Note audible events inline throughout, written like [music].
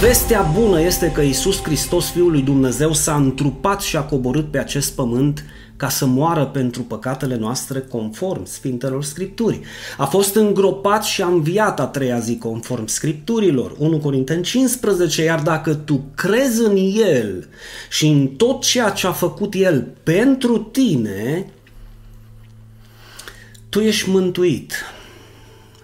Vestea bună este că Isus Hristos, Fiul lui Dumnezeu, s-a întrupat și a coborât pe acest pământ ca să moară pentru păcatele noastre conform Sfintelor Scripturi. A fost îngropat și a înviat a treia zi conform Scripturilor. 1 Corinteni 15, iar dacă tu crezi în El și în tot ceea ce a făcut El pentru tine, tu ești mântuit.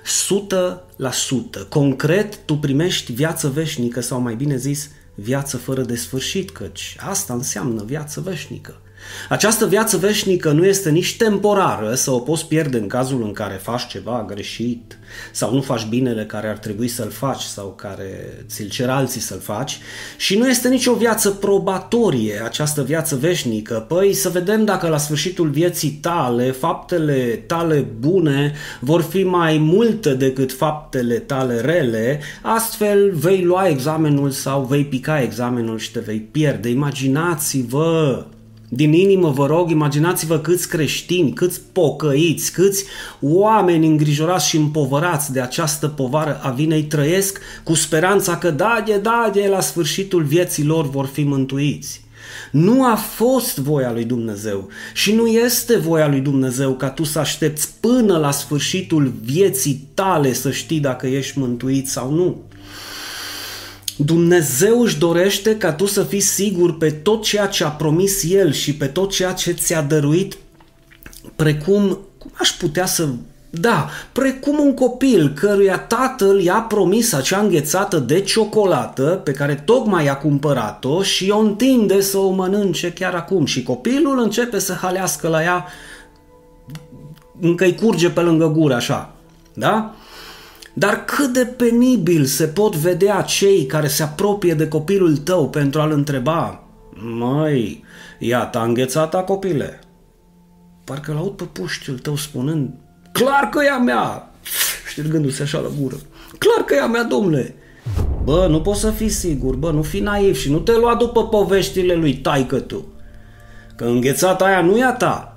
100%. Concret, tu primești viață veșnică sau mai bine zis, viață fără de sfârșit, căci asta înseamnă viață veșnică. Această viață veșnică nu este nici temporară să o poți pierde în cazul în care faci ceva greșit sau nu faci binele care ar trebui să-l faci sau care ți-l cer alții să-l faci și nu este nici o viață probatorie această viață veșnică. Păi să vedem dacă la sfârșitul vieții tale faptele tale bune vor fi mai multe decât faptele tale rele, astfel vei lua examenul sau vei pica examenul și te vei pierde. Imaginați-vă din inimă vă rog, imaginați-vă câți creștini, câți pocăiți, câți oameni îngrijorați și împovărați de această povară a vinei trăiesc cu speranța că da, de, da, de, la sfârșitul vieții lor vor fi mântuiți. Nu a fost voia lui Dumnezeu și nu este voia lui Dumnezeu ca tu să aștepți până la sfârșitul vieții tale să știi dacă ești mântuit sau nu. Dumnezeu își dorește ca tu să fii sigur pe tot ceea ce a promis El și pe tot ceea ce ți-a dăruit, precum, cum aș putea să da, precum un copil căruia tatăl i-a promis acea înghețată de ciocolată pe care tocmai a cumpărat-o și o întinde să o mănânce chiar acum și copilul începe să halească la ea încă-i curge pe lângă gură așa, da? Dar cât de penibil se pot vedea cei care se apropie de copilul tău pentru a-l întreba Măi, iată, înghețata copile. Parcă-l aud pe puștiul tău spunând Clar că e a mea! [laughs] Ștergându-se așa la gură. Clar că e a mea, domnule! Bă, nu poți să fii sigur, bă, nu fi naiv și nu te lua după poveștile lui taică tu. Că înghețata aia nu e a ta,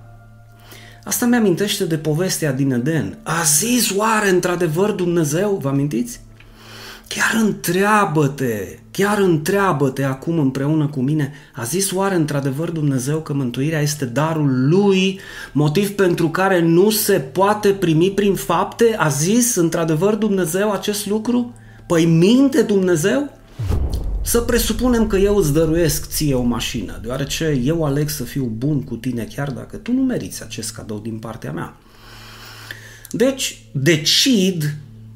Asta mi-amintește de povestea din Eden. A zis oare într-adevăr Dumnezeu? Vă amintiți? Chiar întreabă-te, chiar întreabă-te acum împreună cu mine, a zis oare într-adevăr Dumnezeu că mântuirea este darul Lui, motiv pentru care nu se poate primi prin fapte? A zis într-adevăr Dumnezeu acest lucru? Păi minte Dumnezeu? Să presupunem că eu îți dăruiesc ție o mașină, deoarece eu aleg să fiu bun cu tine chiar dacă tu nu meriți acest cadou din partea mea. Deci, decid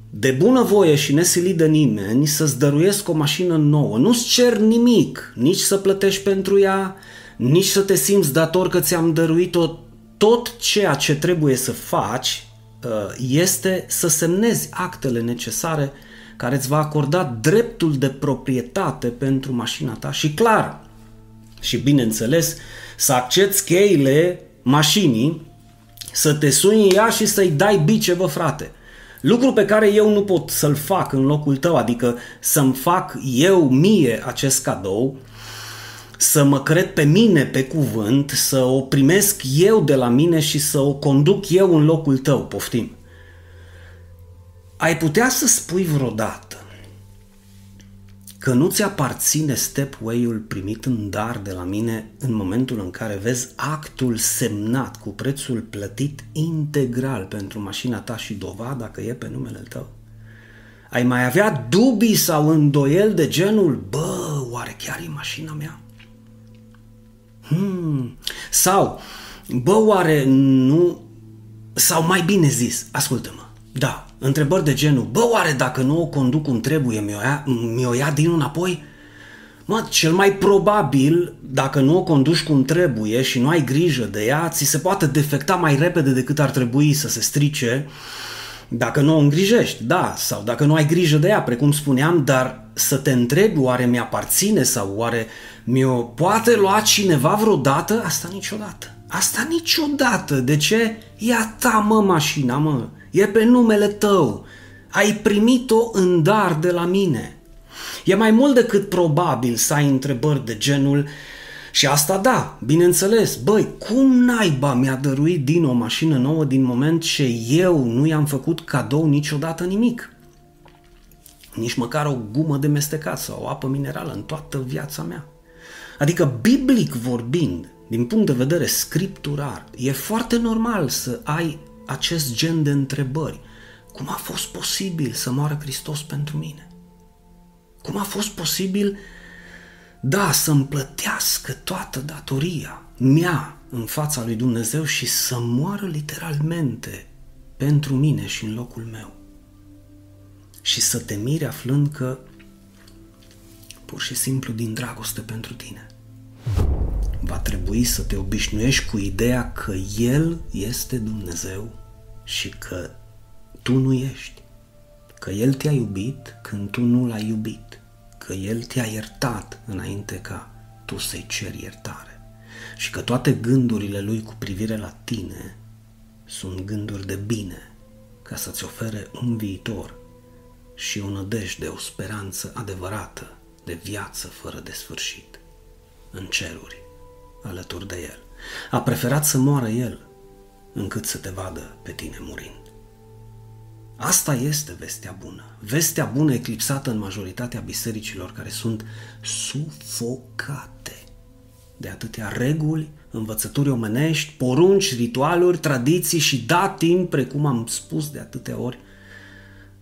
de bunăvoie și nesilit de nimeni să-ți dăruiesc o mașină nouă. Nu-ți cer nimic, nici să plătești pentru ea, nici să te simți dator că ți-am dăruit-o. Tot ceea ce trebuie să faci uh, este să semnezi actele necesare care îți va acorda dreptul de proprietate pentru mașina ta și clar, și bineînțeles, să accepti cheile mașinii, să te suni ea și să-i dai bice, bă frate. Lucru pe care eu nu pot să-l fac în locul tău, adică să-mi fac eu mie acest cadou, să mă cred pe mine pe cuvânt, să o primesc eu de la mine și să o conduc eu în locul tău, poftim. Ai putea să spui vreodată că nu ți aparține stepway-ul primit în dar de la mine în momentul în care vezi actul semnat cu prețul plătit integral pentru mașina ta și dovada că e pe numele tău? Ai mai avea dubii sau îndoiel de genul, bă, oare chiar e mașina mea? Hmm. Sau, bă, oare nu... Sau mai bine zis, ascultă-mă, da, întrebări de genul, bă, oare dacă nu o conduc cum trebuie, mi-o ia, mi-o ia din înapoi? Mă, cel mai probabil, dacă nu o conduci cum trebuie și nu ai grijă de ea, ți se poate defecta mai repede decât ar trebui să se strice dacă nu o îngrijești, da, sau dacă nu ai grijă de ea, precum spuneam, dar să te întrebi oare mi-aparține sau oare mi-o poate lua cineva vreodată? Asta niciodată. Asta niciodată. De ce? E a ta, mă, mașina, mă. E pe numele tău. Ai primit-o în dar de la mine. E mai mult decât probabil să ai întrebări de genul și asta da, bineînțeles, băi, cum naiba mi-a dăruit din o mașină nouă din moment ce eu nu i-am făcut cadou niciodată nimic? nici măcar o gumă de mestecat sau o apă minerală în toată viața mea. Adică, biblic vorbind, din punct de vedere scripturar, e foarte normal să ai acest gen de întrebări. Cum a fost posibil să moară Hristos pentru mine? Cum a fost posibil, da, să-mi plătească toată datoria mea în fața lui Dumnezeu și să moară literalmente pentru mine și în locul meu? Și să te miri aflând că pur și simplu din dragoste pentru tine va trebui să te obișnuiești cu ideea că El este Dumnezeu și că tu nu ești. Că El te-a iubit când tu nu l-ai iubit. Că El te-a iertat înainte ca tu să-i ceri iertare. Și că toate gândurile Lui cu privire la tine sunt gânduri de bine, ca să-ți ofere un viitor și o nădejde, o speranță adevărată de viață fără de sfârșit în ceruri alături de el. A preferat să moară el încât să te vadă pe tine murind. Asta este vestea bună. Vestea bună eclipsată în majoritatea bisericilor care sunt sufocate de atâtea reguli, învățături omenești, porunci, ritualuri, tradiții și datin, precum am spus de atâtea ori,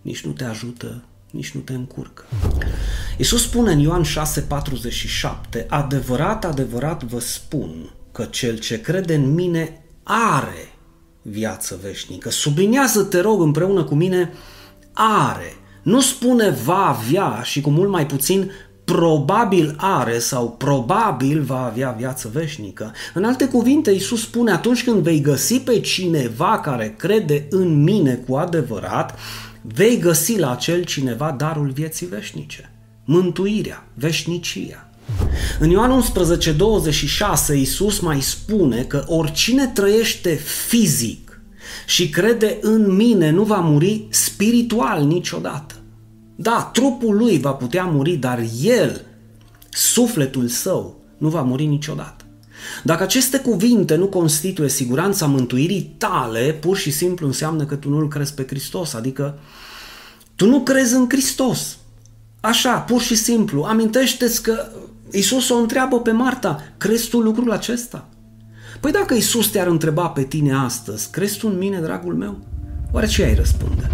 nici nu te ajută, nici nu te încurcă. Iisus spune în Ioan 6,47 Adevărat, adevărat vă spun că cel ce crede în mine are viață veșnică. Sublinează, te rog, împreună cu mine, are. Nu spune va avea și cu mult mai puțin probabil are sau probabil va avea viață veșnică. În alte cuvinte, Iisus spune atunci când vei găsi pe cineva care crede în mine cu adevărat, vei găsi la acel cineva darul vieții veșnice mântuirea, veșnicia. În Ioan 11, 26, Iisus mai spune că oricine trăiește fizic și crede în mine nu va muri spiritual niciodată. Da, trupul lui va putea muri, dar el, sufletul său, nu va muri niciodată. Dacă aceste cuvinte nu constituie siguranța mântuirii tale, pur și simplu înseamnă că tu nu-L crezi pe Hristos, adică tu nu crezi în Hristos. Așa, pur și simplu, amintește-ți că Isus o întreabă pe Marta, crezi tu lucrul acesta? Păi dacă Isus te-ar întreba pe tine astăzi, crezi tu în mine, dragul meu? Oare ce ai răspunde?